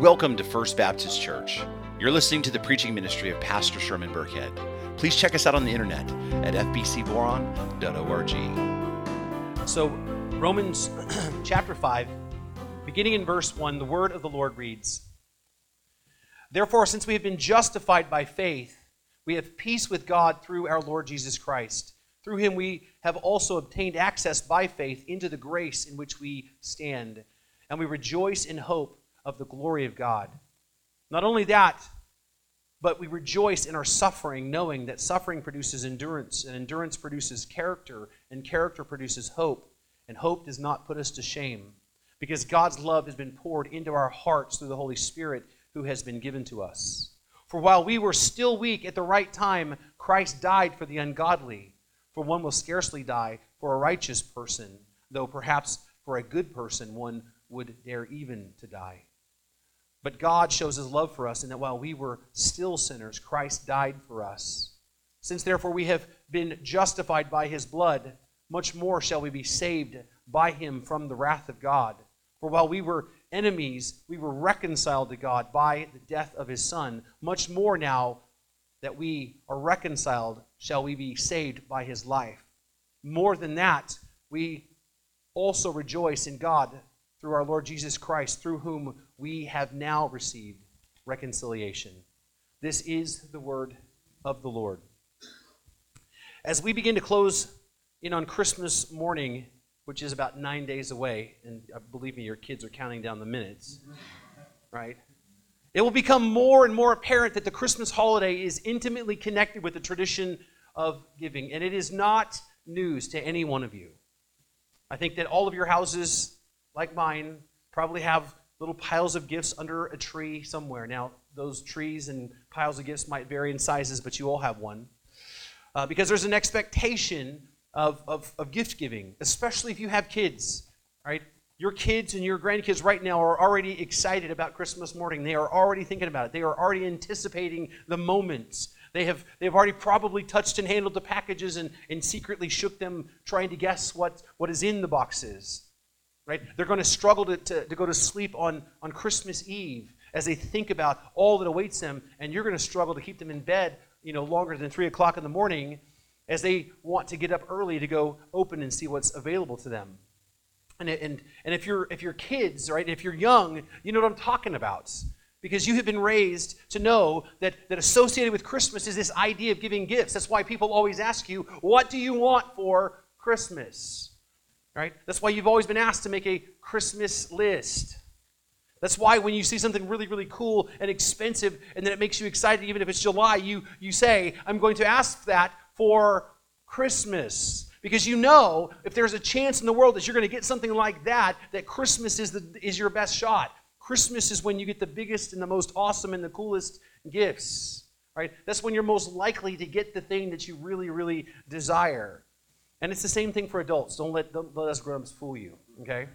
Welcome to First Baptist Church. You're listening to the preaching ministry of Pastor Sherman Burkhead. Please check us out on the internet at fbcboron.org. So, Romans chapter 5, beginning in verse 1, the word of the Lord reads Therefore, since we have been justified by faith, we have peace with God through our Lord Jesus Christ. Through him we have also obtained access by faith into the grace in which we stand, and we rejoice in hope of the glory of God. Not only that, but we rejoice in our suffering, knowing that suffering produces endurance, and endurance produces character, and character produces hope, and hope does not put us to shame, because God's love has been poured into our hearts through the Holy Spirit who has been given to us. For while we were still weak at the right time, Christ died for the ungodly. For one will scarcely die for a righteous person, though perhaps for a good person one would dare even to die. But God shows his love for us in that while we were still sinners, Christ died for us. Since therefore we have been justified by his blood, much more shall we be saved by him from the wrath of God. For while we were enemies, we were reconciled to God by the death of his Son. Much more now that we are reconciled, shall we be saved by his life. More than that, we also rejoice in God through our Lord Jesus Christ, through whom we have now received reconciliation. This is the word of the Lord. As we begin to close in on Christmas morning, which is about nine days away, and uh, believe me, your kids are counting down the minutes, right? It will become more and more apparent that the Christmas holiday is intimately connected with the tradition of giving, and it is not news to any one of you. I think that all of your houses, like mine, probably have little piles of gifts under a tree somewhere. Now, those trees and piles of gifts might vary in sizes, but you all have one. Uh, because there's an expectation of, of, of gift giving, especially if you have kids, right? Your kids and your grandkids right now are already excited about Christmas morning. They are already thinking about it. They are already anticipating the moments. They have, they have already probably touched and handled the packages and, and secretly shook them, trying to guess what, what is in the boxes right? They're going to struggle to, to, to go to sleep on, on Christmas Eve as they think about all that awaits them, and you're going to struggle to keep them in bed, you know, longer than 3 o'clock in the morning as they want to get up early to go open and see what's available to them. And, and, and if, you're, if you're kids, right, if you're young, you know what I'm talking about. Because you have been raised to know that, that associated with Christmas is this idea of giving gifts. That's why people always ask you, What do you want for Christmas? Right? That's why you've always been asked to make a Christmas list. That's why when you see something really, really cool and expensive and then it makes you excited, even if it's July, you, you say, I'm going to ask that for Christmas. Because you know if there's a chance in the world that you're going to get something like that, that Christmas is, the, is your best shot. Christmas is when you get the biggest and the most awesome and the coolest gifts. Right? That's when you're most likely to get the thing that you really, really desire. And it's the same thing for adults. Don't let, don't let us grown-ups fool you, okay?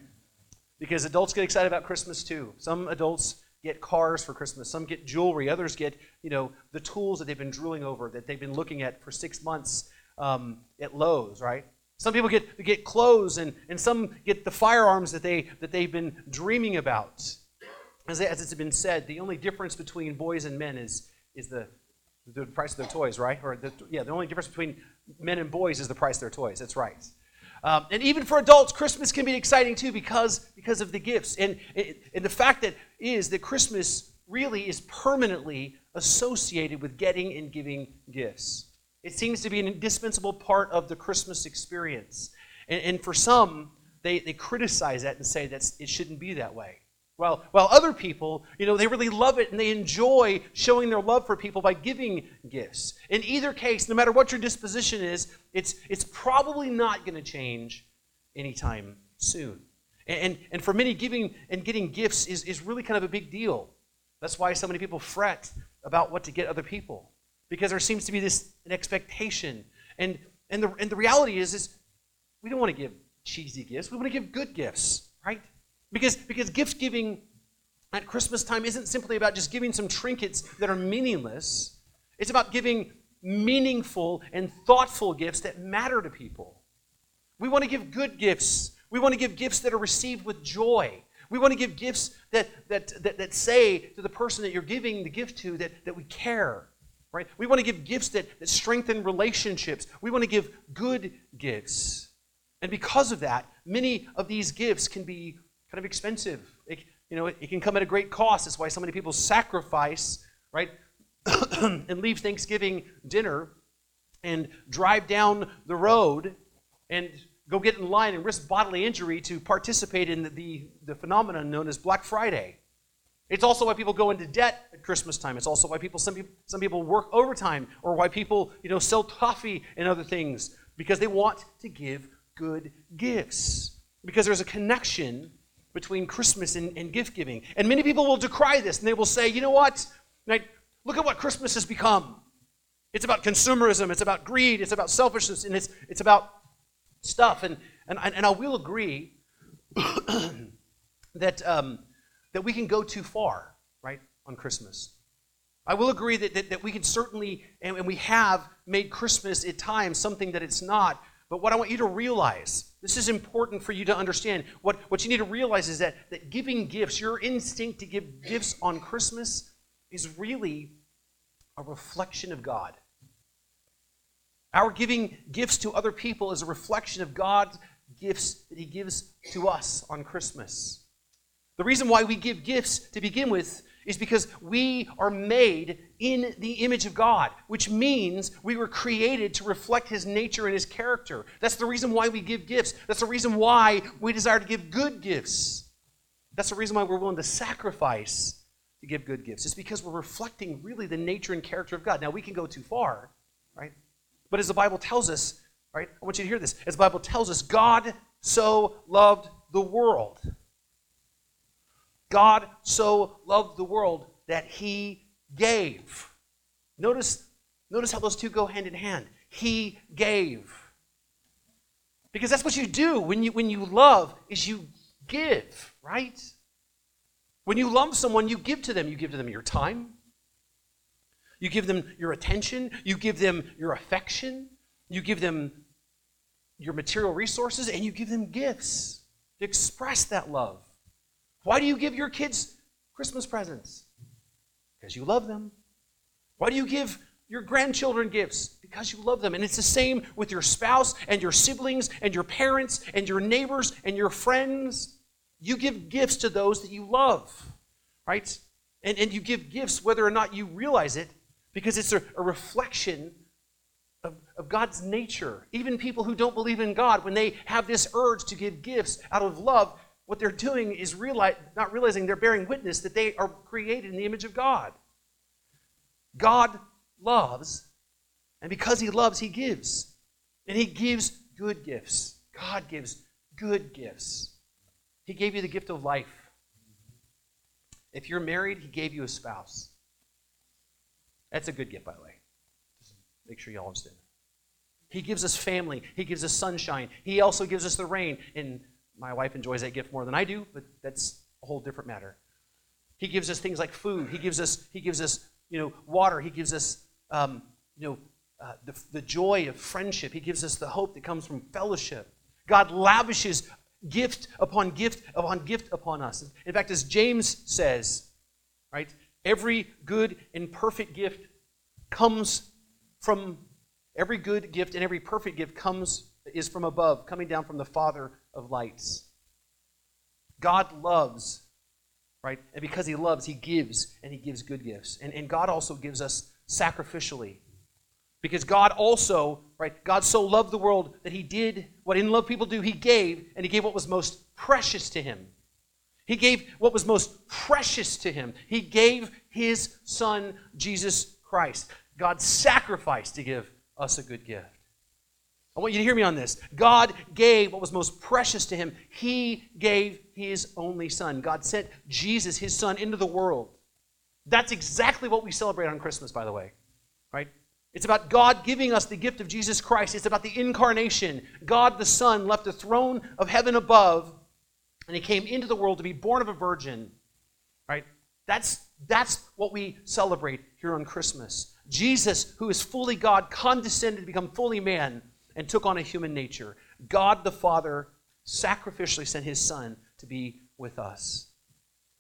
Because adults get excited about Christmas too. Some adults get cars for Christmas. Some get jewelry. Others get, you know, the tools that they've been drooling over, that they've been looking at for six months um, at Lowe's, right? Some people get, get clothes, and, and some get the firearms that, they, that they've been dreaming about. As, as it's been said, the only difference between boys and men is, is the, the price of their toys, right? Or the, yeah, the only difference between men and boys is the price of their toys. That's right. Um, and even for adults, Christmas can be exciting too because, because of the gifts. And, and the fact that is that Christmas really is permanently associated with getting and giving gifts. It seems to be an indispensable part of the Christmas experience. And, and for some, they, they criticize that and say that it shouldn't be that way. While, while other people, you know, they really love it and they enjoy showing their love for people by giving gifts. In either case, no matter what your disposition is, it's, it's probably not going to change anytime soon. And, and, for many, giving and getting gifts is, is really kind of a big deal. That's why so many people fret about what to get other people. Because there seems to be this an expectation. And, and, the, and the reality is, is we don't want to give cheesy gifts. We want to give good gifts, right? Because, because gift giving at Christmas time isn't simply about just giving some trinkets that are meaningless, it's about giving meaningful and thoughtful gifts that matter to people. We want to give good gifts. We want to give gifts that are received with joy. We want to give gifts that, that, that, that say to the person that you're giving the gift to that, that we care. Right? We want to give gifts that, that strengthen relationships. We want to give good gifts. And because of that, many of these gifts can be kind of expensive. It, you know, it, it can come at a great cost. That's why so many people sacrifice, right, and leave Thanksgiving dinner and drive down the road and go get in line and risk bodily injury to participate in the, the, the phenomenon known as Black Friday. It's also why people go into debt at Christmas time. It's also why people some people some people work overtime or why people, you know, sell toffee and other things because they want to give good gifts. Because there's a connection between Christmas and, and gift giving. And many people will decry this and they will say, you know what? Look at what Christmas has become. It's about consumerism, it's about greed, it's about selfishness, and it's, it's about stuff. And, and, and I will agree that, um, that we can go too far, right, on Christmas. I will agree that, that, that we can certainly, and, and we have made Christmas at times something that it's not. But what I want you to realize, this is important for you to understand. What, what you need to realize is that, that giving gifts, your instinct to give gifts on Christmas, is really a reflection of God. Our giving gifts to other people is a reflection of God's gifts that He gives to us on Christmas. The reason why we give gifts to begin with is because we are made in the image of God, which means we were created to reflect His nature and His character. That's the reason why we give gifts. That's the reason why we desire to give good gifts. That's the reason why we're willing to sacrifice to give good gifts. It's because we're reflecting really the nature and character of God. Now, we can go too far, right? But as the Bible tells us, right, I want you to hear this. As the Bible tells us, God so loved the world God so loved the world that he gave. Notice, notice how those two go hand in hand. He gave. Because that's what you do when you when you love is you give, right? When you love someone, you give to them. You give to them your time. You give them your attention. You give them your affection. You give them your material resources, and you give them gifts to express that love. Why do you give your kids Christmas presents? Because you love them. Why do you give your grandchildren gifts? Because you love them. And it's the same with your spouse and your siblings and your parents and your neighbors and your friends. You give gifts to those that you love, right? And, and you give gifts whether or not you realize it because it's a, a reflection of, of God's nature. Even people who don't believe in God, when they have this urge to give gifts out of love, what they're doing is realize, not realizing they're bearing witness that they are created in the image of God. God loves, and because He loves, He gives. And He gives good gifts. God gives good gifts. He gave you the gift of life. If you're married, He gave you a spouse. That's a good gift, by the way. Just make sure you all understand. He gives us family. He gives us sunshine. He also gives us the rain. In my wife enjoys that gift more than I do, but that's a whole different matter. He gives us things like food. He gives us, he gives us, you know, water. He gives us, um, you know, uh, the, the joy of friendship. He gives us the hope that comes from fellowship. God lavishes gift upon gift upon gift upon us. In fact, as James says, right, every good and perfect gift comes from every good gift and every perfect gift comes is from above, coming down from the Father of lights. God loves, right? And because He loves, He gives, and He gives good gifts. And, and God also gives us sacrificially. Because God also, right, God so loved the world that He did what in love people do, He gave, and He gave what was most precious to Him. He gave what was most precious to Him. He gave His Son, Jesus Christ. God sacrificed to give us a good gift. I want you to hear me on this. God gave what was most precious to him. He gave his only son. God sent Jesus, his son, into the world. That's exactly what we celebrate on Christmas, by the way. Right? It's about God giving us the gift of Jesus Christ. It's about the incarnation. God the Son left the throne of heaven above, and he came into the world to be born of a virgin. Right? That's, that's what we celebrate here on Christmas. Jesus, who is fully God, condescended to become fully man and took on a human nature. God the Father sacrificially sent his Son to be with us.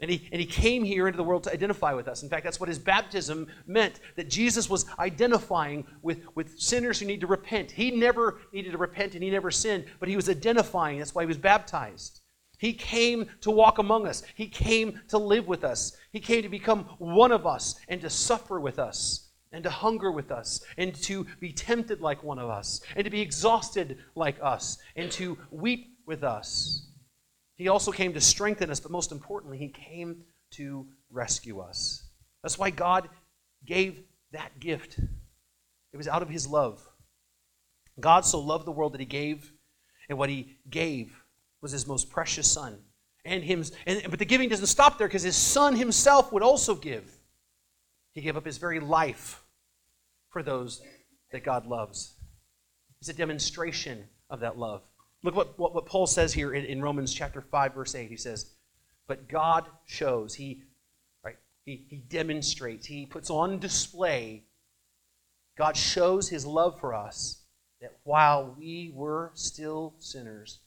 And he, and he came here into the world to identify with us. In fact, that's what his baptism meant that Jesus was identifying with, with sinners who need to repent. He never needed to repent and he never sinned, but he was identifying. That's why he was baptized. He came to walk among us, he came to live with us, he came to become one of us and to suffer with us. And to hunger with us, and to be tempted like one of us, and to be exhausted like us, and to weep with us. He also came to strengthen us, but most importantly, He came to rescue us. That's why God gave that gift. It was out of His love. God so loved the world that He gave, and what He gave was His most precious Son. And him, and, but the giving doesn't stop there because His Son Himself would also give. He gave up His very life for those that God loves. It's a demonstration of that love. Look what, what, what Paul says here in, in Romans chapter 5, verse 8. He says, But God shows, he, right, he, he demonstrates, he puts on display, God shows his love for us that while we were still sinners,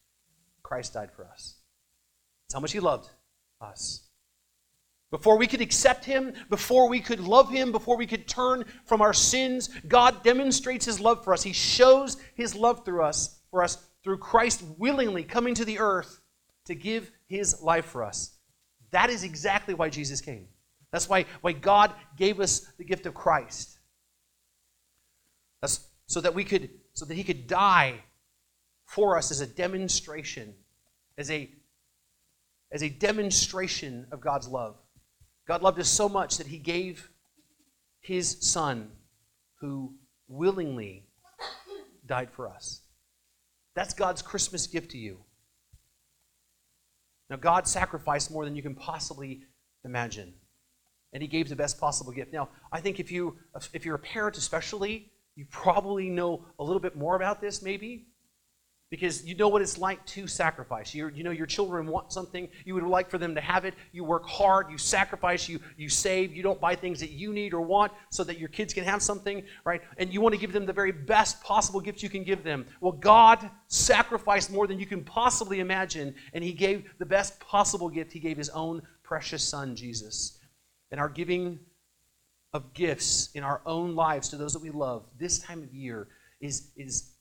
Christ died for us. That's how much he loved us. Before we could accept Him, before we could love Him, before we could turn from our sins, God demonstrates His love for us. He shows His love through us, for us through Christ willingly coming to the earth to give his life for us. That is exactly why Jesus came. That's why, why God gave us the gift of Christ. That's so that we could so that he could die for us as a demonstration, as a as a demonstration of God's love. God loved us so much that he gave his son who willingly died for us. That's God's Christmas gift to you. Now, God sacrificed more than you can possibly imagine, and He gave the best possible gift. Now, I think if you if you're a parent, especially, you probably know a little bit more about this, maybe because you know what it's like to sacrifice. you you know your children want something, you would like for them to have it. You work hard, you sacrifice, you, you save, you don't buy things that you need or want so that your kids can have something, right? And you want to give them the very best possible gift you can give them. Well, God sacrificed more than you can possibly imagine, and He gave the best possible gift. He gave His own precious Son, Jesus. And our giving of gifts in our own lives to those that we love this time of year is, is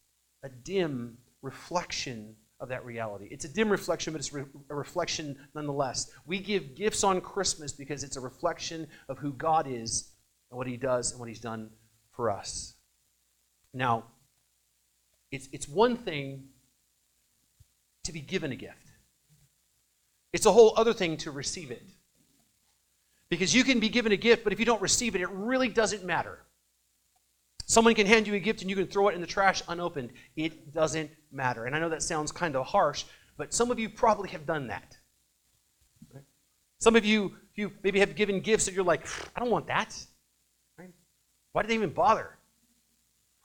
a dim reflection of that reality. It's a dim reflection, but it's re- a reflection nonetheless. We give gifts on Christmas because it's a reflection of who God is and what He does and what He's done for us. Now, it's, it's one thing to be given a gift, it's a whole other thing to receive it. Because you can be given a gift, but if you don't receive it, it really doesn't matter. Someone can hand you a gift and you can throw it in the trash unopened. It doesn't matter. And I know that sounds kind of harsh, but some of you probably have done that. Some of you, you maybe have given gifts that you're like, I don't want that. Why did they even bother?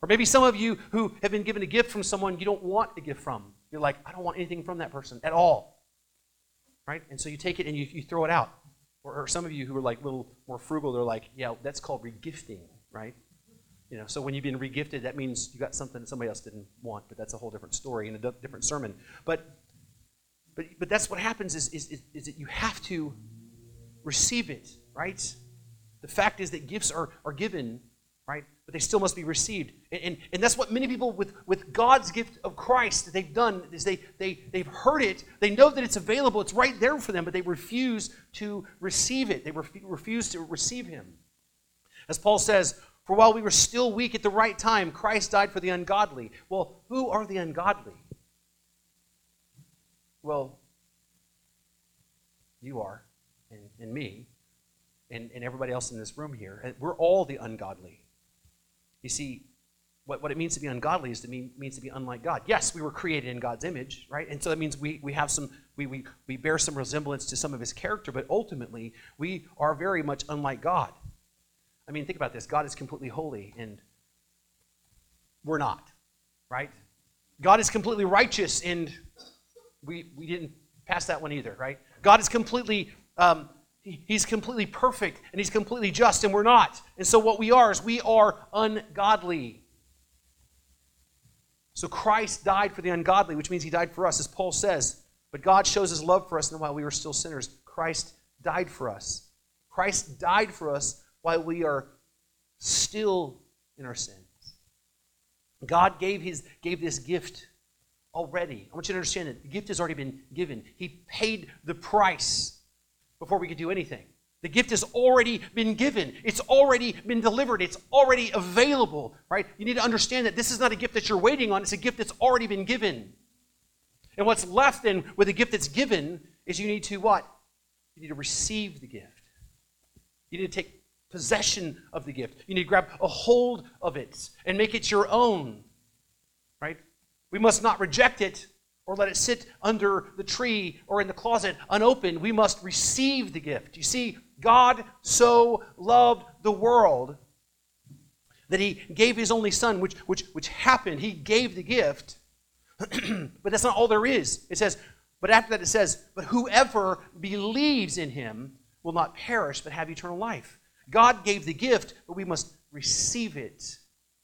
Or maybe some of you who have been given a gift from someone you don't want a gift from. You're like, I don't want anything from that person at all. Right? And so you take it and you, you throw it out. Or, or some of you who are like a little more frugal, they're like, yeah, that's called regifting, right? You know, so when you've been regifted, that means you got something that somebody else didn't want, but that's a whole different story and a different sermon. But but but that's what happens is, is, is, is that you have to receive it, right? The fact is that gifts are, are given, right? But they still must be received. And, and, and that's what many people with, with God's gift of Christ they've done is they, they, they've heard it, they know that it's available, it's right there for them, but they refuse to receive it. They ref, refuse to receive him. As Paul says, for while we were still weak at the right time, Christ died for the ungodly. Well, who are the ungodly? Well, you are, and, and me, and, and everybody else in this room here. We're all the ungodly. You see, what, what it means to be ungodly is to mean means to be unlike God. Yes, we were created in God's image, right? And so that means we, we have some, we, we, we bear some resemblance to some of his character, but ultimately we are very much unlike God. I mean, think about this God is completely holy, and we're not, right? God is completely righteous, and we, we didn't pass that one either, right? God is completely, um, he, he's completely perfect, and he's completely just, and we're not. And so what we are is we are ungodly. So Christ died for the ungodly, which means he died for us, as Paul says. But God shows his love for us, and while we were still sinners, Christ died for us. Christ died for us while we are still in our sins. God gave, his, gave this gift already. I want you to understand that the gift has already been given. He paid the price before we could do anything. The gift has already been given. It's already been delivered. It's already available, right? You need to understand that this is not a gift that you're waiting on, it's a gift that's already been given. And what's left then with a gift that's given is you need to what? You need to receive the gift. You need to take possession of the gift. You need to grab a hold of it and make it your own. Right? We must not reject it or let it sit under the tree or in the closet unopened. We must receive the gift. You see, God so loved the world that he gave his only son, which, which, which happened. He gave the gift but that's not all there is. It says, but after that it says, but whoever believes in him will not perish but have eternal life. God gave the gift, but we must receive it.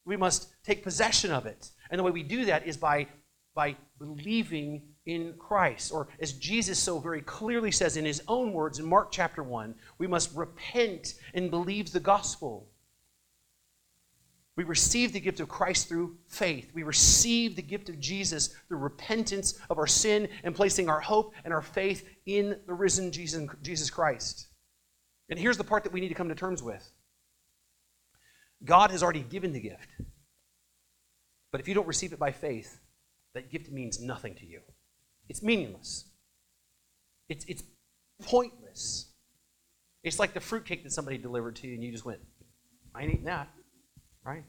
We must take possession of it. And the way we do that is by, by believing in Christ. Or as Jesus so very clearly says in his own words in Mark chapter 1, we must repent and believe the gospel. We receive the gift of Christ through faith. We receive the gift of Jesus through repentance of our sin and placing our hope and our faith in the risen Jesus, Jesus Christ. And here's the part that we need to come to terms with God has already given the gift. But if you don't receive it by faith, that gift means nothing to you. It's meaningless. It's, it's pointless. It's like the fruitcake that somebody delivered to you and you just went, I ain't eating that right?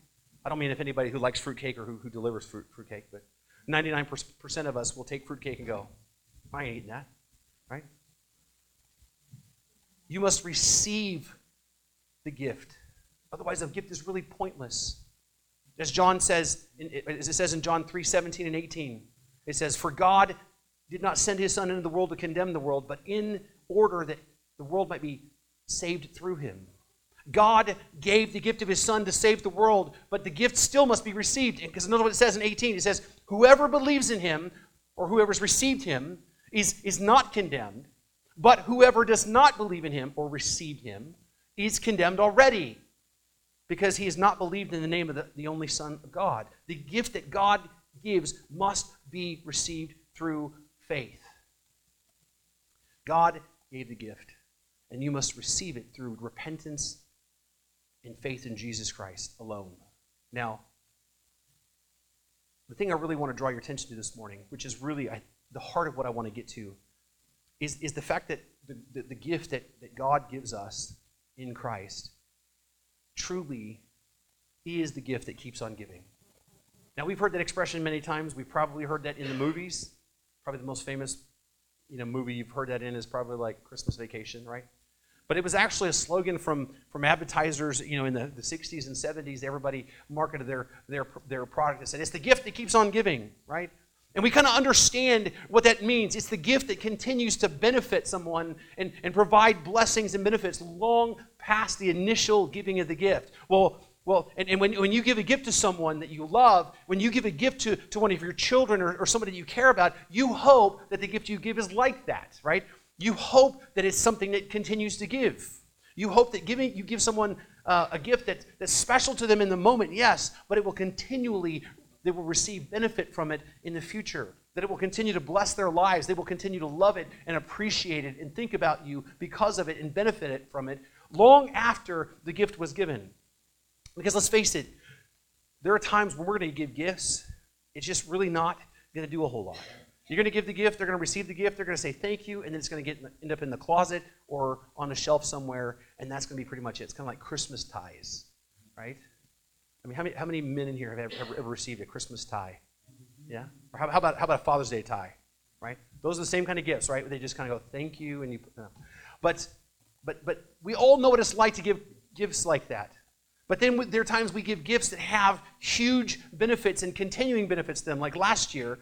I don't mean if anybody who likes fruitcake or who, who delivers fruit, fruitcake, but 99% of us will take fruitcake and go, I ain't eating that, right? You must receive the gift. Otherwise, the gift is really pointless. As John says, as it says in John 3 17 and 18, it says, For God did not send his Son into the world to condemn the world, but in order that the world might be saved through him. God gave the gift of his son to save the world, but the gift still must be received. Because another what it says in 18. It says, Whoever believes in him, or whoever's received him, is, is not condemned. But whoever does not believe in him or receive him is condemned already, because he has not believed in the name of the, the only Son of God. The gift that God gives must be received through faith. God gave the gift, and you must receive it through repentance and faith in Jesus Christ alone. Now, the thing I really want to draw your attention to this morning, which is really I, the heart of what I want to get to, is, is the fact that the, the, the gift that, that God gives us in Christ truly is the gift that keeps on giving. Now, we've heard that expression many times. We've probably heard that in the movies. Probably the most famous you know, movie you've heard that in is probably like Christmas Vacation, right? But it was actually a slogan from, from advertisers, you know, in the, the 60s and 70s. Everybody marketed their, their, their product and said, it's the gift that keeps on giving, right? And we kind of understand what that means. It's the gift that continues to benefit someone and, and provide blessings and benefits long past the initial giving of the gift. Well, well, and, and when, when you give a gift to someone that you love, when you give a gift to, to one of your children or, or somebody you care about, you hope that the gift you give is like that, right? You hope that it's something that continues to give. You hope that giving you give someone uh, a gift that, that's special to them in the moment, yes, but it will continually, they will receive benefit from it in the future. That it will continue to bless their lives. They will continue to love it and appreciate it and think about you because of it and benefit it from it long after the gift was given. Because let's face it, there are times when we're going to give gifts, it's just really not going to do a whole lot. You're going to give the gift, they're going to receive the gift, they're going to say thank you, and then it's going to get end up in the closet or on a shelf somewhere, and that's going to be pretty much it. It's kind of like Christmas ties, right? I mean, how many, how many men in here have ever, ever received a Christmas tie? Yeah? Or how, how, about, how about a Father's Day tie, right? Those are the same kind of gifts, right? They just kind of go, thank you, and you. But, but, but we all know what it's like to give gifts like that. But then there are times we give gifts that have huge benefits and continuing benefits to them. Like last year,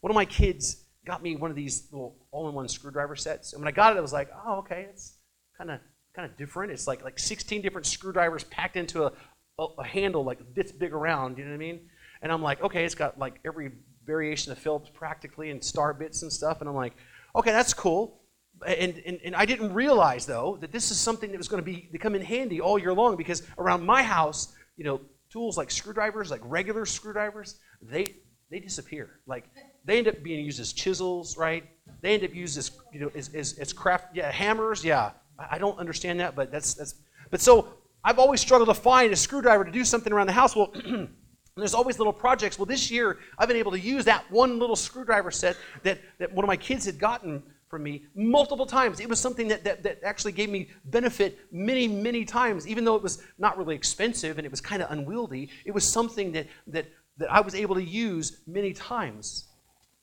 one of my kids got me one of these little all-in-one screwdriver sets, and when I got it, I was like, oh, okay, it's kind of kind of different. It's like like 16 different screwdrivers packed into a, a, a handle like this big around. You know what I mean? And I'm like, okay, it's got like every variation of Phillips practically and star bits and stuff. And I'm like, Okay, that's cool. And, and, and I didn't realize, though, that this is something that was going to be to come in handy all year long because around my house, you know, tools like screwdrivers, like regular screwdrivers, they, they disappear. Like, they end up being used as chisels, right? They end up used as, you know, as, as, as craft, yeah, hammers, yeah. I, I don't understand that, but that's, that's, but so I've always struggled to find a screwdriver to do something around the house. Well, there's always little projects. Well, this year I've been able to use that one little screwdriver set that, that one of my kids had gotten from me multiple times. It was something that, that, that actually gave me benefit many, many times, even though it was not really expensive and it was kind of unwieldy. It was something that, that, that I was able to use many times,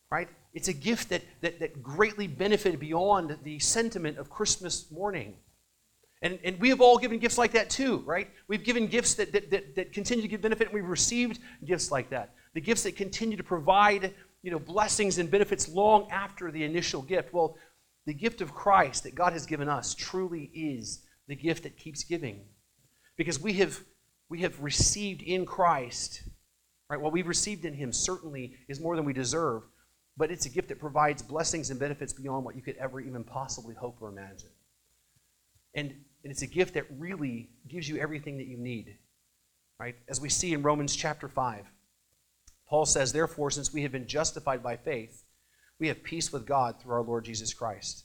right? It's a gift that, that, that greatly benefited beyond the sentiment of Christmas morning. And, and we have all given gifts like that too, right? We've given gifts that, that, that, that, continue to give benefit, and we've received gifts like that. The gifts that continue to provide you know, blessings and benefits long after the initial gift. Well, the gift of Christ that God has given us truly is the gift that keeps giving. Because we have, we have received in Christ, right? What we've received in Him certainly is more than we deserve, but it's a gift that provides blessings and benefits beyond what you could ever even possibly hope or imagine. And and it's a gift that really gives you everything that you need. Right? As we see in Romans chapter 5, Paul says, Therefore, since we have been justified by faith, we have peace with God through our Lord Jesus Christ.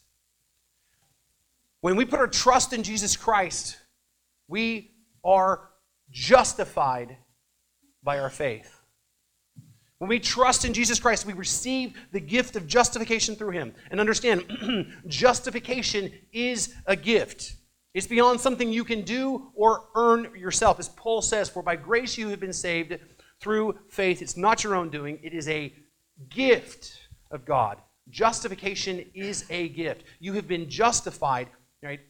When we put our trust in Jesus Christ, we are justified by our faith. When we trust in Jesus Christ, we receive the gift of justification through Him. And understand, justification is a gift. It's beyond something you can do or earn yourself. As Paul says, For by grace you have been saved through faith. It's not your own doing, it is a gift of God. Justification is a gift. You have been justified, right,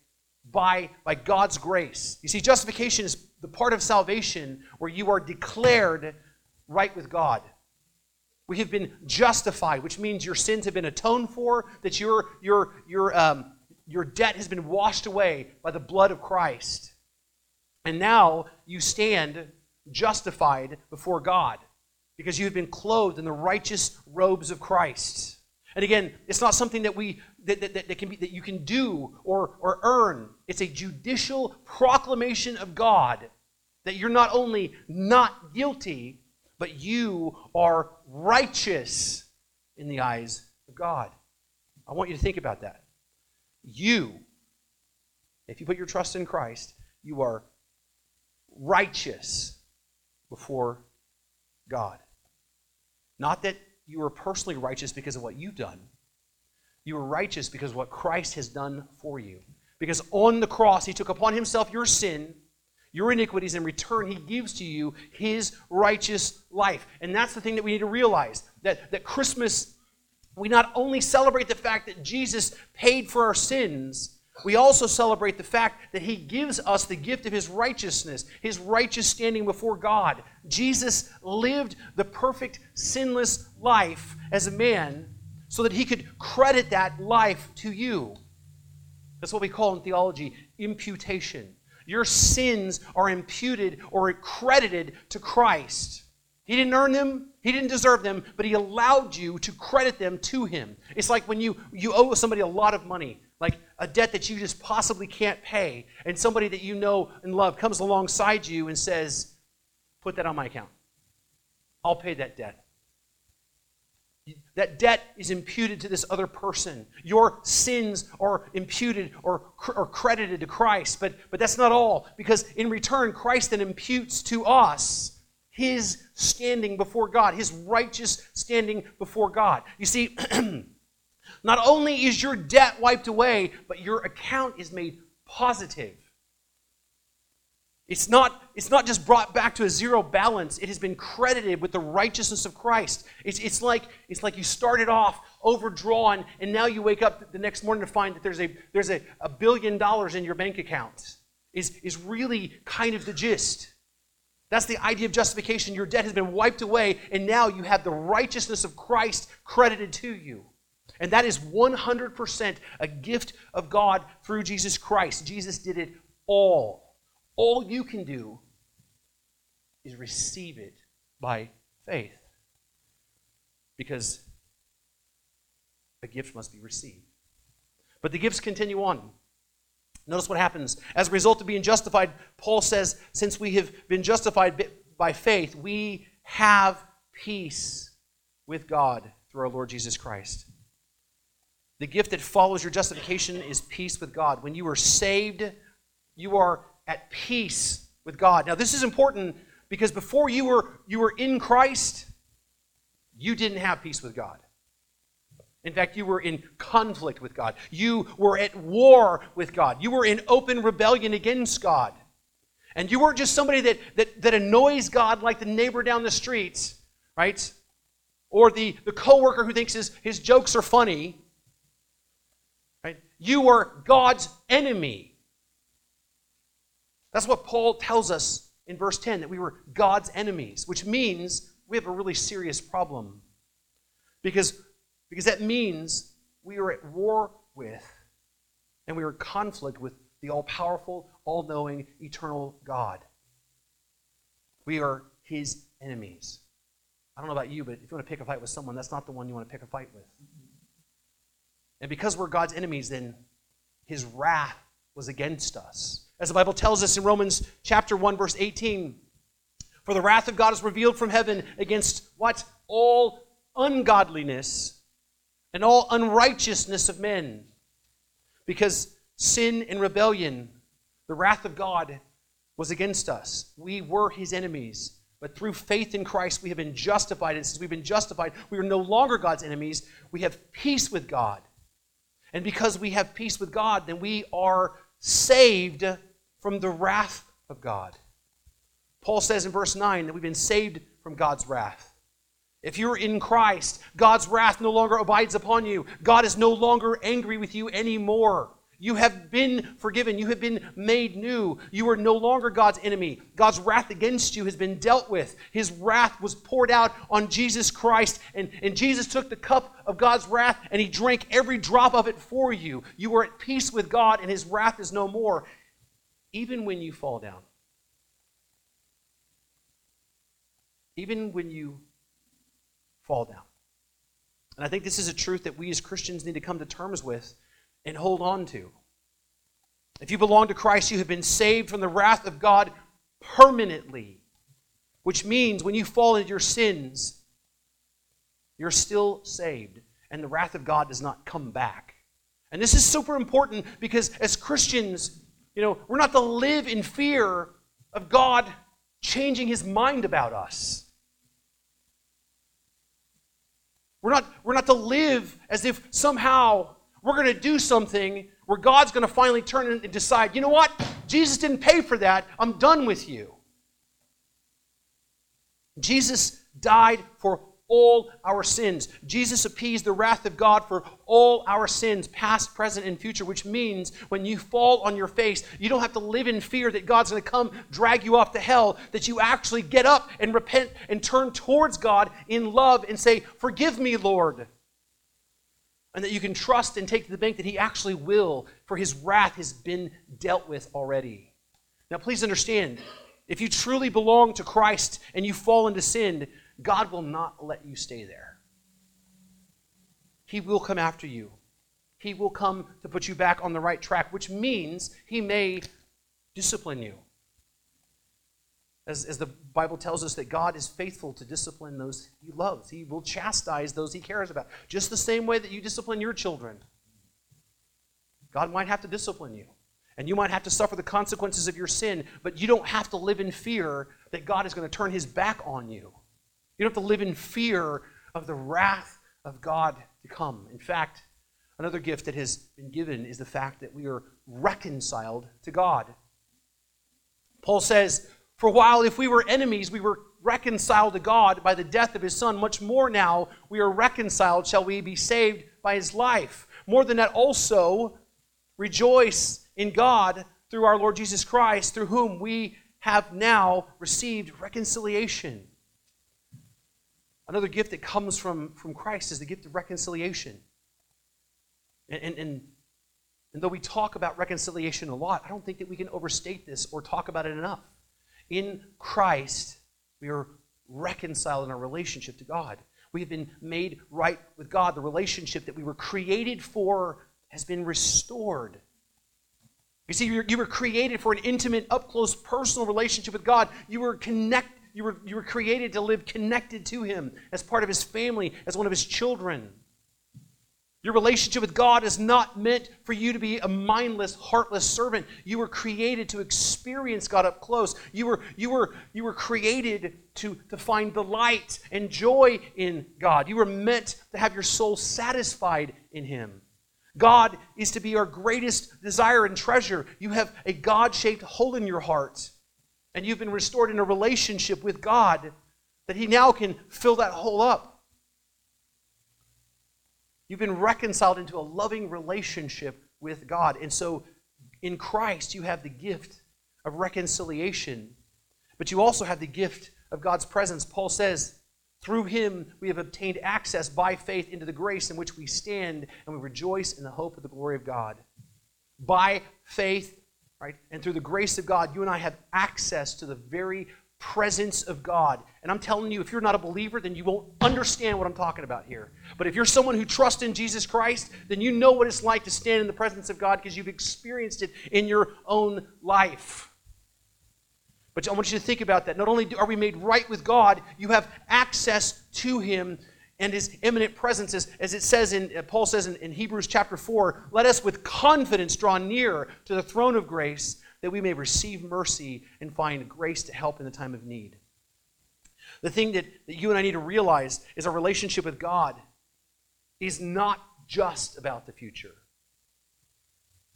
by, by God's grace. You see, justification is the part of salvation where you are declared right with God. We have been justified, which means your sins have been atoned for, that your, your, your, um, your debt has been washed away by the blood of Christ. And now you stand justified before God because you have been clothed in the righteous robes of Christ. And again, it's not something that we that, that, that, can be that you can do or, or earn. It's a judicial proclamation of God that you're not only not guilty, but you are righteous in the eyes of God. I want you to think about that. You, if you put your trust in Christ, you are righteous before God. Not that you are personally righteous because of what you've done. You are righteous because of what Christ has done for you. Because on the cross, He took upon Himself your sin, your iniquities, in return, He gives to you His righteous life. And that's the thing that we need to realize that, that Christmas we not only celebrate the fact that Jesus paid for our sins, we also celebrate the fact that he gives us the gift of his righteousness, his righteous standing before God. Jesus lived the perfect, sinless life as a man so that he could credit that life to you. That's what we call in theology imputation. Your sins are imputed or credited to Christ. He didn't earn them, he didn't deserve them, but he allowed you to credit them to him. It's like when you, you owe somebody a lot of money, like a debt that you just possibly can't pay, and somebody that you know and love comes alongside you and says, Put that on my account. I'll pay that debt. That debt is imputed to this other person. Your sins are imputed or, or credited to Christ. But, but that's not all, because in return, Christ then imputes to us his standing before God, his righteous standing before God. You see, not only is your debt wiped away, but your account is made positive. It's not, it's not just brought back to a zero balance. It has been credited with the righteousness of Christ. It's, it's, like, it's like you started off overdrawn, and now you wake up the next morning to find that there's a, there's a, a billion dollars in your bank account. Is, is really kind of the gist. That's the idea of justification. Your debt has been wiped away, and now you have the righteousness of Christ credited to you. And that is 100% a gift of God through Jesus Christ. Jesus did it all. All you can do is receive it by faith. Because a gift must be received. But the gifts continue on. Notice what happens. As a result of being justified, Paul says, since we have been justified by faith, we have peace with God through our Lord Jesus Christ. The gift that follows your justification is peace with God. When you are saved, you are at peace with God. Now, this is important because before you were, you were in Christ, you didn't have peace with God. In fact, you were in conflict with God. You were at war with God. You were in open rebellion against God. And you weren't just somebody that, that, that annoys God like the neighbor down the street, right? Or the, the coworker who thinks his, his jokes are funny. Right? You were God's enemy. That's what Paul tells us in verse 10 that we were God's enemies, which means we have a really serious problem. Because, because that means we are at war with and we are in conflict with the all powerful, all knowing, eternal God. We are his enemies. I don't know about you, but if you want to pick a fight with someone, that's not the one you want to pick a fight with. And because we're God's enemies, then his wrath was against us. As the Bible tells us in Romans chapter 1 verse 18, for the wrath of God is revealed from heaven against what? All ungodliness and all unrighteousness of men. Because sin and rebellion, the wrath of God was against us. We were his enemies. But through faith in Christ, we have been justified. And since we've been justified, we are no longer God's enemies. We have peace with God. And because we have peace with God, then we are saved from the wrath of God. Paul says in verse 9 that we've been saved from God's wrath. If you're in Christ, God's wrath no longer abides upon you. God is no longer angry with you anymore. You have been forgiven. You have been made new. You are no longer God's enemy. God's wrath against you has been dealt with. His wrath was poured out on Jesus Christ, and, and Jesus took the cup of God's wrath and he drank every drop of it for you. You are at peace with God, and his wrath is no more, even when you fall down. Even when you fall down. And I think this is a truth that we as Christians need to come to terms with and hold on to. If you belong to Christ, you have been saved from the wrath of God permanently, which means when you fall into your sins, you're still saved, and the wrath of God does not come back. And this is super important because as Christians, you know, we're not to live in fear of God changing his mind about us. We're not, we're not to live as if somehow we're going to do something where God's going to finally turn and decide, you know what? Jesus didn't pay for that. I'm done with you. Jesus died for all our sins. Jesus appeased the wrath of God for all our sins, past, present, and future, which means when you fall on your face, you don't have to live in fear that God's going to come drag you off to hell, that you actually get up and repent and turn towards God in love and say, Forgive me, Lord and that you can trust and take to the bank that he actually will, for his wrath has been dealt with already. Now, please understand if you truly belong to Christ and you fall into sin, God will not let you stay there. He will come after you. He will come to put you back on the right track, which means he may discipline you. As, as the Bible tells us that God is faithful to discipline those he loves. He will chastise those he cares about. Just the same way that you discipline your children. God might have to discipline you. And you might have to suffer the consequences of your sin, but you don't have to live in fear that God is going to turn his back on you. You don't have to live in fear of the wrath of God to come. In fact, another gift that has been given is the fact that we are reconciled to God. Paul says, for while if we were enemies, we were reconciled to God by the death of his Son, much more now we are reconciled, shall we be saved by his life. More than that, also rejoice in God through our Lord Jesus Christ, through whom we have now received reconciliation. Another gift that comes from, from Christ is the gift of reconciliation. And, and, and, and though we talk about reconciliation a lot, I don't think that we can overstate this or talk about it enough. In Christ, we are reconciled in our relationship to God. We have been made right with God. The relationship that we were created for has been restored. You see, you were created for an intimate, up close, personal relationship with God. You were connect, you were, you were created to live connected to Him as part of His family, as one of His children. Your relationship with God is not meant for you to be a mindless, heartless servant. You were created to experience God up close. You were, you were, you were created to, to find delight and joy in God. You were meant to have your soul satisfied in Him. God is to be our greatest desire and treasure. You have a God shaped hole in your heart, and you've been restored in a relationship with God that He now can fill that hole up. You've been reconciled into a loving relationship with God. And so in Christ, you have the gift of reconciliation, but you also have the gift of God's presence. Paul says, through him we have obtained access by faith into the grace in which we stand, and we rejoice in the hope of the glory of God. By faith, right, and through the grace of God, you and I have access to the very presence of God. And I'm telling you, if you're not a believer, then you won't understand what I'm talking about here. But if you're someone who trusts in Jesus Christ, then you know what it's like to stand in the presence of God because you've experienced it in your own life. But I want you to think about that. Not only are we made right with God, you have access to Him and His imminent presence. As, it says in, uh, Paul says in, in Hebrews chapter 4, let us with confidence draw near to the throne of grace that we may receive mercy and find grace to help in the time of need. The thing that, that you and I need to realize is our relationship with God is not just about the future.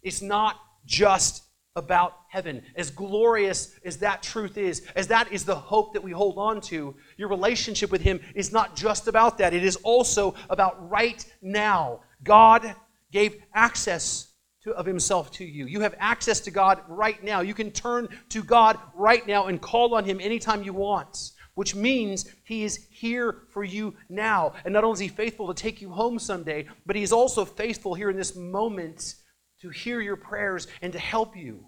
It's not just about heaven. As glorious as that truth is, as that is the hope that we hold on to, your relationship with Him is not just about that. It is also about right now. God gave access to, of himself to you. You have access to God right now. You can turn to God right now and call on him anytime you want, which means he is here for you now. And not only is he faithful to take you home someday, but he is also faithful here in this moment to hear your prayers and to help you.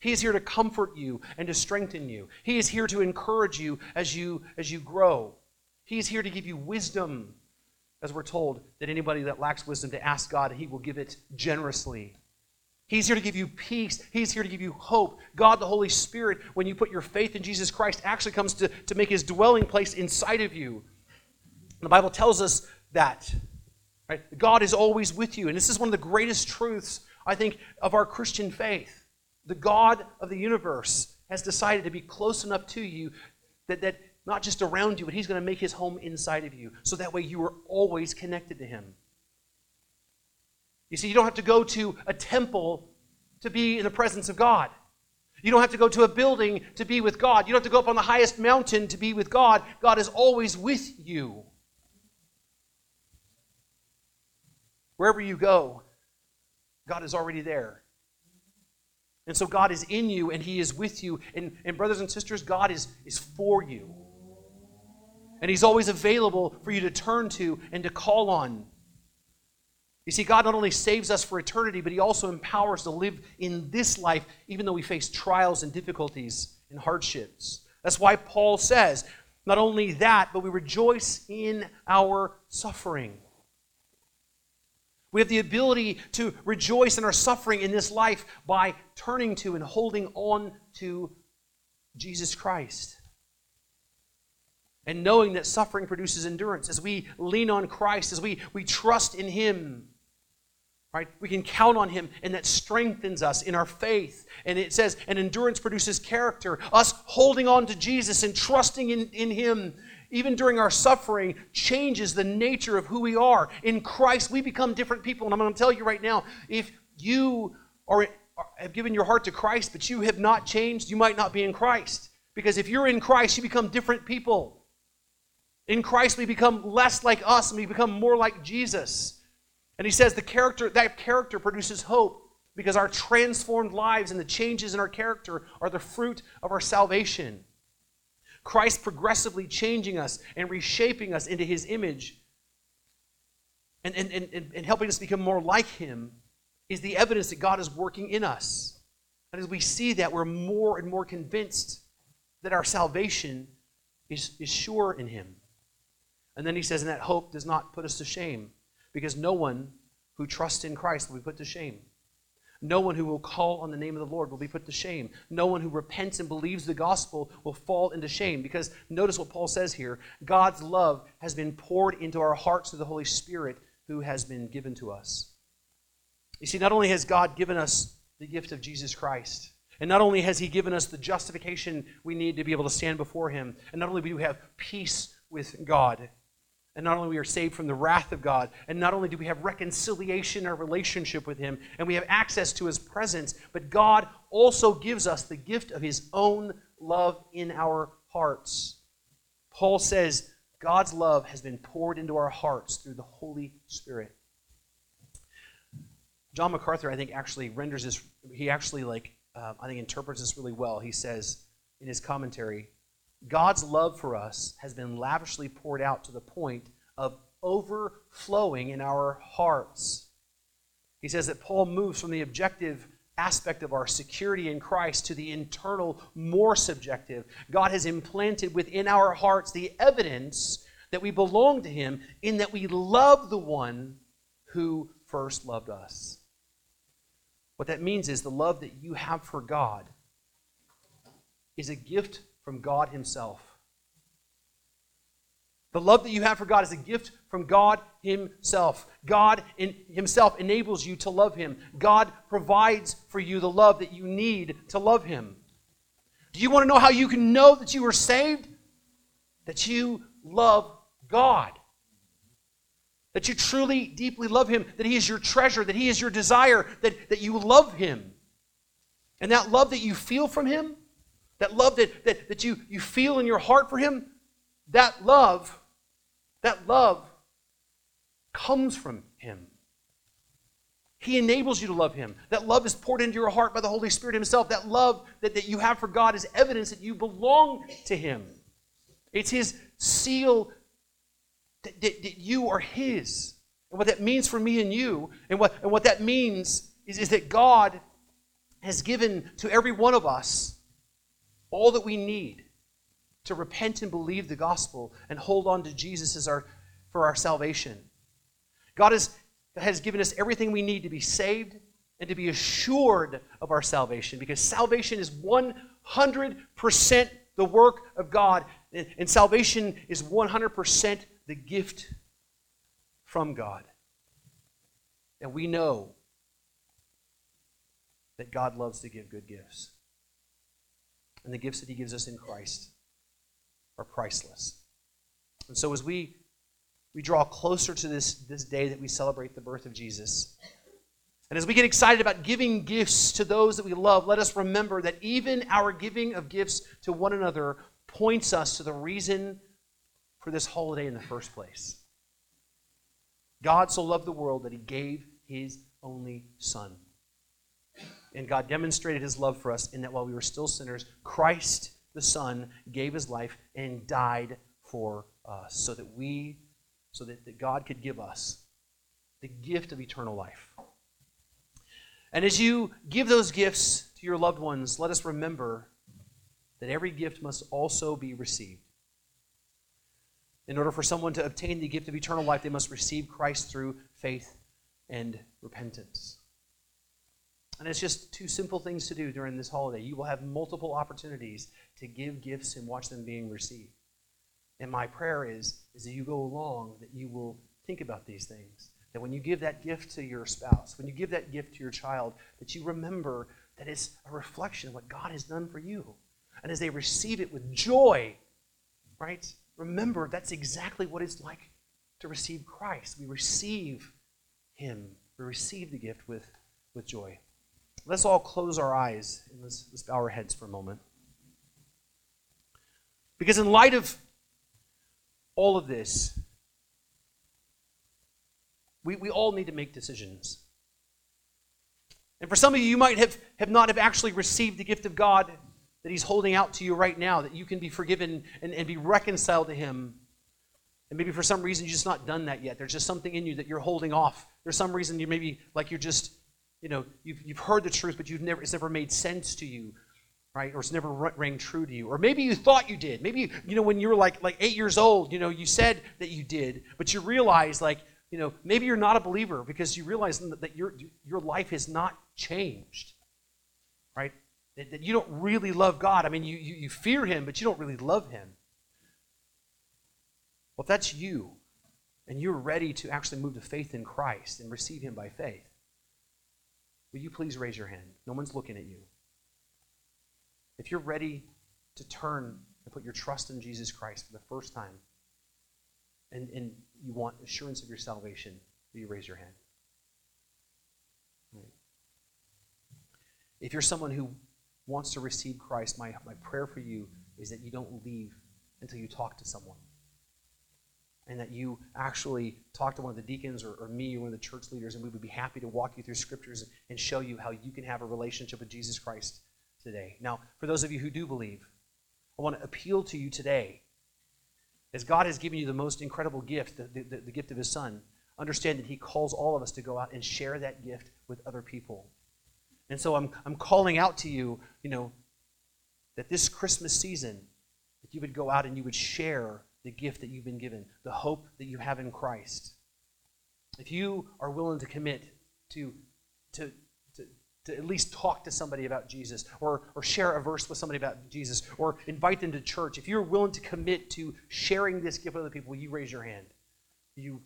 He is here to comfort you and to strengthen you. He is here to encourage you as you as you grow. He is here to give you wisdom as we're told that anybody that lacks wisdom to ask God, He will give it generously. He's here to give you peace. He's here to give you hope. God, the Holy Spirit, when you put your faith in Jesus Christ, actually comes to, to make his dwelling place inside of you. The Bible tells us that. Right? God is always with you. And this is one of the greatest truths, I think, of our Christian faith. The God of the universe has decided to be close enough to you that, that not just around you, but he's going to make his home inside of you. So that way you are always connected to him. You see, you don't have to go to a temple to be in the presence of God. You don't have to go to a building to be with God. You don't have to go up on the highest mountain to be with God. God is always with you. Wherever you go, God is already there. And so God is in you and He is with you. And, and brothers and sisters, God is, is for you. And He's always available for you to turn to and to call on. You see, God not only saves us for eternity, but He also empowers us to live in this life, even though we face trials and difficulties and hardships. That's why Paul says, not only that, but we rejoice in our suffering. We have the ability to rejoice in our suffering in this life by turning to and holding on to Jesus Christ. And knowing that suffering produces endurance. As we lean on Christ, as we, we trust in Him, Right? We can count on him, and that strengthens us in our faith. And it says, and endurance produces character. Us holding on to Jesus and trusting in, in him, even during our suffering, changes the nature of who we are. In Christ, we become different people. And I'm going to tell you right now if you are, have given your heart to Christ, but you have not changed, you might not be in Christ. Because if you're in Christ, you become different people. In Christ, we become less like us and we become more like Jesus. And he says the character, that character produces hope because our transformed lives and the changes in our character are the fruit of our salvation. Christ progressively changing us and reshaping us into his image and, and, and, and helping us become more like him is the evidence that God is working in us. And as we see that, we're more and more convinced that our salvation is, is sure in him. And then he says, and that hope does not put us to shame, because no one who trusts in Christ will be put to shame. No one who will call on the name of the Lord will be put to shame. No one who repents and believes the gospel will fall into shame. Because notice what Paul says here God's love has been poured into our hearts through the Holy Spirit who has been given to us. You see, not only has God given us the gift of Jesus Christ, and not only has He given us the justification we need to be able to stand before Him, and not only do we have peace with God, and not only we are saved from the wrath of God, and not only do we have reconciliation in our relationship with Him, and we have access to His presence, but God also gives us the gift of His own love in our hearts. Paul says God's love has been poured into our hearts through the Holy Spirit. John MacArthur, I think, actually renders this, he actually, like, uh, I think, interprets this really well. He says in his commentary, God's love for us has been lavishly poured out to the point of overflowing in our hearts. He says that Paul moves from the objective aspect of our security in Christ to the internal, more subjective. God has implanted within our hearts the evidence that we belong to Him in that we love the one who first loved us. What that means is the love that you have for God is a gift from God Himself. The love that you have for God is a gift from God Himself. God in Himself enables you to love Him. God provides for you the love that you need to love Him. Do you want to know how you can know that you are saved? That you love God. That you truly, deeply love Him. That He is your treasure. That He is your desire. That, that you love Him. And that love that you feel from Him that love that, that, that you, you feel in your heart for Him, that love, that love comes from Him. He enables you to love Him. That love is poured into your heart by the Holy Spirit Himself. That love that, that you have for God is evidence that you belong to Him. It's His seal that, that, that you are His. And what that means for me and you, and what, and what that means is, is that God has given to every one of us all that we need to repent and believe the gospel and hold on to Jesus as our, for our salvation. God has, has given us everything we need to be saved and to be assured of our salvation because salvation is 100% the work of God, and salvation is 100% the gift from God. And we know that God loves to give good gifts and the gifts that He gives us in Christ are priceless. And so as we we draw closer to this, this day that we celebrate the birth of Jesus. And as we get excited about giving gifts to those that we love, let us remember that even our giving of gifts to one another points us to the reason for this holiday in the first place. God so loved the world that he gave his only Son. And God demonstrated his love for us in that while we were still sinners, Christ the Son gave his life and died for us so that we, so that, that God could give us the gift of eternal life. And as you give those gifts to your loved ones, let us remember that every gift must also be received. In order for someone to obtain the gift of eternal life, they must receive Christ through faith and repentance. And it's just two simple things to do during this holiday. You will have multiple opportunities to give gifts and watch them being received. And my prayer is, is that you go along, that you will think about these things. That when you give that gift to your spouse, when you give that gift to your child, that you remember that it's a reflection of what God has done for you. And as they receive it with joy, right? Remember that's exactly what it's like to receive Christ. We receive Him. We receive the gift with, with joy. Let's all close our eyes and let's, let's bow our heads for a moment. Because, in light of all of this, we, we all need to make decisions. And for some of you, you might have, have not have actually received the gift of God that He's holding out to you right now, that you can be forgiven and, and be reconciled to Him. And maybe for some reason you've just not done that yet. There's just something in you that you're holding off. There's some reason you maybe like you're just you know, you've, you've heard the truth, but you've never, it's never made sense to you. right? Or it's never rang true to you. Or maybe you thought you did. Maybe, you, you know, when you were like, like eight years old, you know, you said that you did, but you realized, like, you know, maybe you're not a believer because you realize that your, your life has not changed, right? That, that you don't really love God. I mean, you, you, you fear Him, but you don't really love Him. Well, if that's you, and you're ready to actually move to faith in Christ and receive Him by faith, will you please raise your hand? No one's looking at you. If you're ready to turn and put your trust in Jesus Christ for the first time, and, and you want assurance of your salvation, will you raise your hand? Right. If you're someone who wants to receive Christ, my, my prayer for you is that you don't leave until you talk to someone. And that you actually talk to one of the deacons or, or me or one of the church leaders, and we would be happy to walk you through scriptures and show you how you can have a relationship with Jesus Christ today. Now, for those of you who do believe, I want to appeal to you today. As God has given you the most incredible gift, the, the, the gift of His Son, understand that He calls all of us to go out and share that gift with other people. And so I'm, I'm calling out to you, you know, that this Christmas season, that you would go out and you would share the gift that you've been given, the hope that you have in Christ. If you are willing to commit to, to, to, to at least talk to somebody about Jesus or, or share a verse with somebody about Jesus or invite them to church, if you're willing to commit to sharing this gift with other people, you raise your hand. You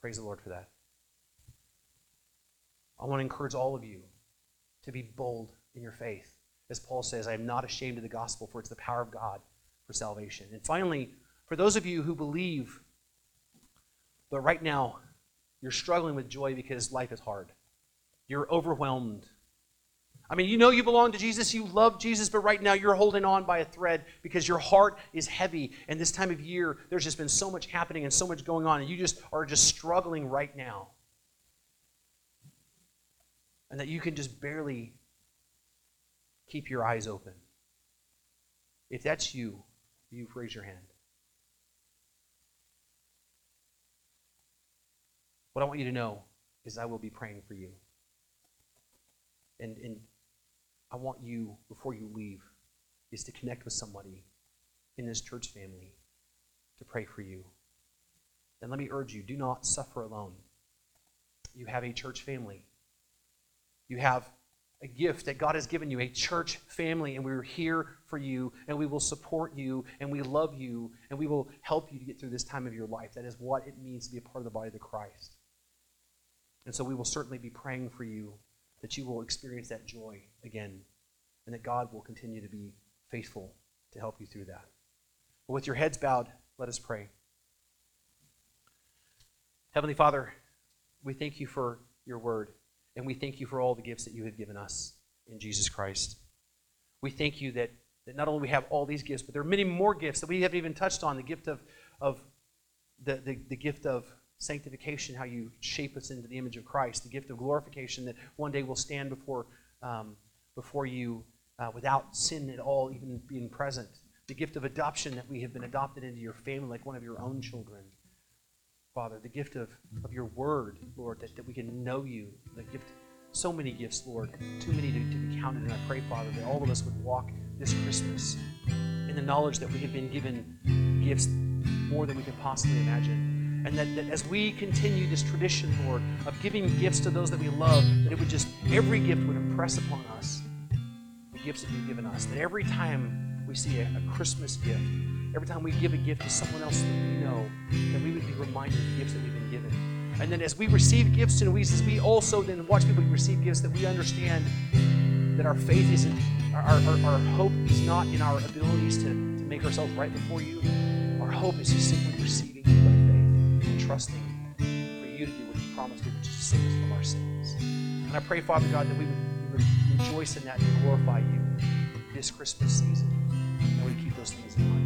praise the Lord for that. I want to encourage all of you to be bold in your faith. As Paul says, I am not ashamed of the gospel, for it's the power of God for salvation. And finally, for those of you who believe, but right now you're struggling with joy because life is hard, you're overwhelmed. I mean, you know you belong to Jesus, you love Jesus, but right now you're holding on by a thread because your heart is heavy. And this time of year, there's just been so much happening and so much going on, and you just are just struggling right now and that you can just barely keep your eyes open. If that's you, you raise your hand. What I want you to know is I will be praying for you. And, and I want you, before you leave, is to connect with somebody in this church family to pray for you. And let me urge you do not suffer alone. You have a church family you have a gift that God has given you, a church family, and we're here for you, and we will support you, and we love you, and we will help you to get through this time of your life. That is what it means to be a part of the body of the Christ. And so we will certainly be praying for you that you will experience that joy again, and that God will continue to be faithful to help you through that. But with your heads bowed, let us pray. Heavenly Father, we thank you for your word. And we thank you for all the gifts that you have given us in Jesus Christ. We thank you that, that not only we have all these gifts, but there are many more gifts that we haven't even touched on the gift of, of the, the, the gift of sanctification, how you shape us into the image of Christ, the gift of glorification that one day we'll stand before, um, before you uh, without sin at all, even being present, the gift of adoption that we have been adopted into your family like one of your own children. Father, the gift of, of your word, Lord, that, that we can know you, the gift, so many gifts, Lord, too many to, to be counted. And I pray, Father, that all of us would walk this Christmas in the knowledge that we have been given gifts more than we can possibly imagine. And that, that as we continue this tradition, Lord, of giving gifts to those that we love, that it would just, every gift would impress upon us the gifts that you've given us. That every time we see a, a Christmas gift, every time we give a gift to someone else that we know, that we would be reminded of the gifts that we've been given. And then as we receive gifts and we, as we also then watch people receive gifts, that we understand that our faith isn't, our, our, our hope is not in our abilities to, to make ourselves right before you. Our hope is just simply receiving you by faith and trusting for you to do what you promised to, which is to save us from our sins. And I pray, Father God, that we would, we would rejoice in that and glorify you this Christmas season. And we keep those things in mind